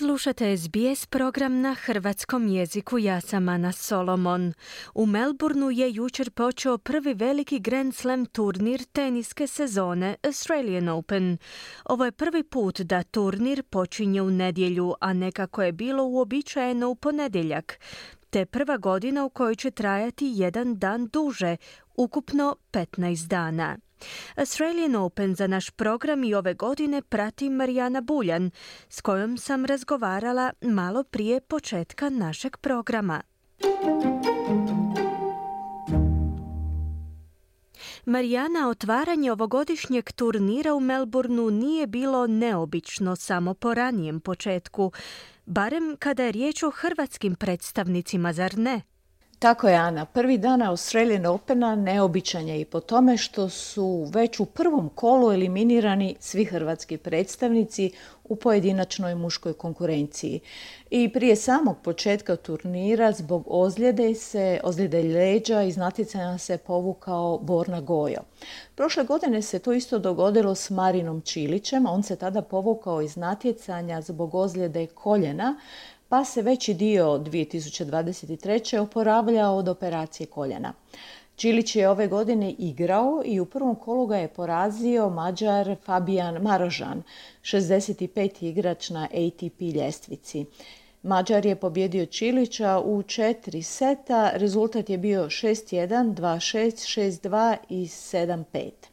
Slušate SBS program na hrvatskom jeziku, ja sam Ana Solomon. U Melbourneu je jučer počeo prvi veliki Grand Slam turnir teniske sezone Australian Open. Ovo je prvi put da turnir počinje u nedjelju, a nekako je bilo uobičajeno u ponedjeljak te prva godina u kojoj će trajati jedan dan duže, ukupno 15 dana. Australian Open za naš program i ove godine prati Marijana Buljan, s kojom sam razgovarala malo prije početka našeg programa. Marijana, otvaranje ovogodišnjeg turnira u Melbourneu nije bilo neobično samo po ranijem početku, barem kada je riječ o hrvatskim predstavnicima, zar ne? Tako je, Ana. Prvi dan Australian Opena neobičan je i po tome što su već u prvom kolu eliminirani svi hrvatski predstavnici u pojedinačnoj muškoj konkurenciji. I prije samog početka turnira zbog ozljede se, ozljede leđa iz natjecanja se povukao Borna Gojo. Prošle godine se to isto dogodilo s Marinom Čilićem, on se tada povukao iz natjecanja zbog ozljede koljena, pa se veći dio 2023. oporavljao od operacije koljena. Čilić je ove godine igrao i u prvom kolu ga je porazio Mađar Fabijan Marožan, 65. igrač na ATP ljestvici. Mađar je pobjedio Čilića u četiri seta, rezultat je bio 6-1, 2-6, 6-2 i 7-5.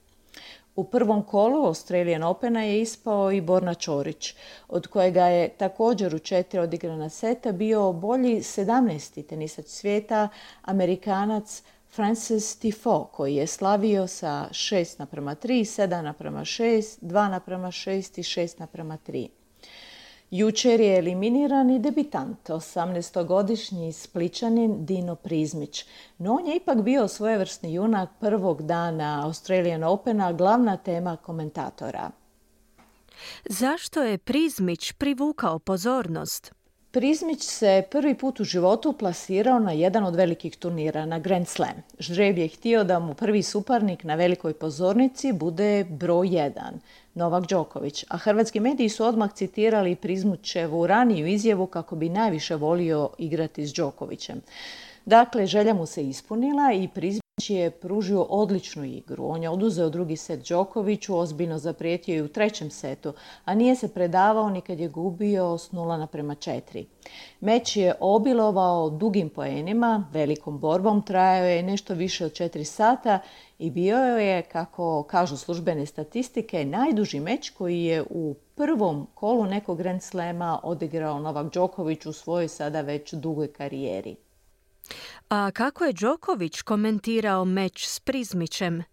U prvom kolu Australian Opena je ispao i Borna Čorić, od kojega je također u četiri odigrana seta bio bolji 17. tenisač svijeta, Amerikanac Francis Tifo, koji je slavio sa 6 naprema 3, 7 naprema 6, 2 naprema 6 i 6 naprema 3. Jučer je eliminiran i debitant, 18-godišnji spličanin Dino Prizmić, no on je ipak bio svojevrsni junak prvog dana Australian Opena, glavna tema komentatora. Zašto je Prizmić privukao pozornost? Prizmić se prvi put u životu plasirao na jedan od velikih turnira, na Grand Slam. Žreb je htio da mu prvi suparnik na velikoj pozornici bude broj jedan, Novak Đoković, a hrvatski mediji su odmah citirali Prizmućevu raniju izjavu kako bi najviše volio igrati s Đokovićem. Dakle, želja mu se ispunila i Prizmić je pružio odličnu igru. On je oduzeo drugi set Đokoviću, ozbiljno zaprijetio i u trećem setu, a nije se predavao ni kad je gubio s 0 naprema 4. Meč je obilovao dugim poenima, velikom borbom, trajao je nešto više od 4 sata i bio je, kako kažu službene statistike, najduži meč koji je u prvom kolu nekog Grand Slema odigrao Novak Đoković u svojoj sada već dugoj karijeri. A kako je Đoković komentirao meč s Prizmićem?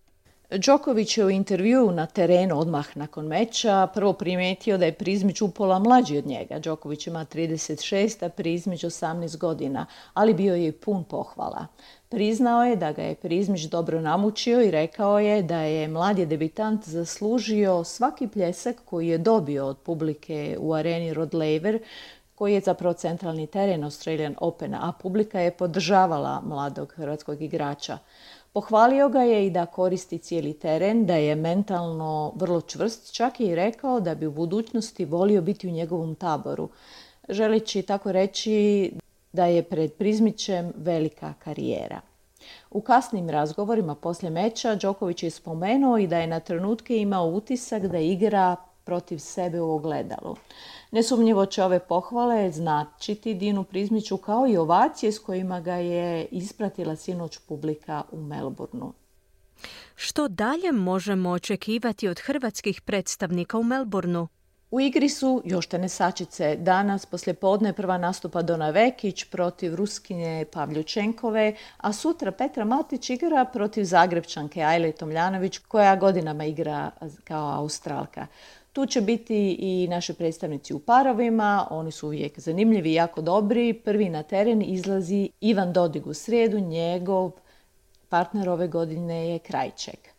Đoković je u intervju na terenu odmah nakon meča prvo primijetio da je Prizmić upola mlađi od njega. Đoković ima 36, a Prizmić 18 godina, ali bio je i pun pohvala. Priznao je da ga je Prizmić dobro namučio i rekao je da je mladi debitant zaslužio svaki pljesak koji je dobio od publike u areni Rod Laver, koji je zapravo centralni teren Australian Opena, a publika je podržavala mladog hrvatskog igrača. Pohvalio ga je i da koristi cijeli teren, da je mentalno vrlo čvrst, čak i rekao da bi u budućnosti volio biti u njegovom taboru, želeći tako reći da je pred Prizmićem velika karijera. U kasnim razgovorima poslije meča Đoković je spomenuo i da je na trenutke imao utisak da igra protiv sebe u ogledalu. Nesumnjivo će ove pohvale značiti Dinu Prizmiću kao i ovacije s kojima ga je ispratila sinoć publika u Melbourneu. Što dalje možemo očekivati od hrvatskih predstavnika u Melbourneu? U igri su još tenesačice. Danas podne prva nastupa Dona Vekić protiv Ruskinje Pavljučenkove, a sutra Petra Matić igra protiv Zagrebčanke Ajle Tomljanović koja godinama igra kao Australka. Tu će biti i naši predstavnici u parovima, oni su uvijek zanimljivi i jako dobri. Prvi na teren izlazi Ivan Dodig u srijedu, njegov partner ove godine je Krajček.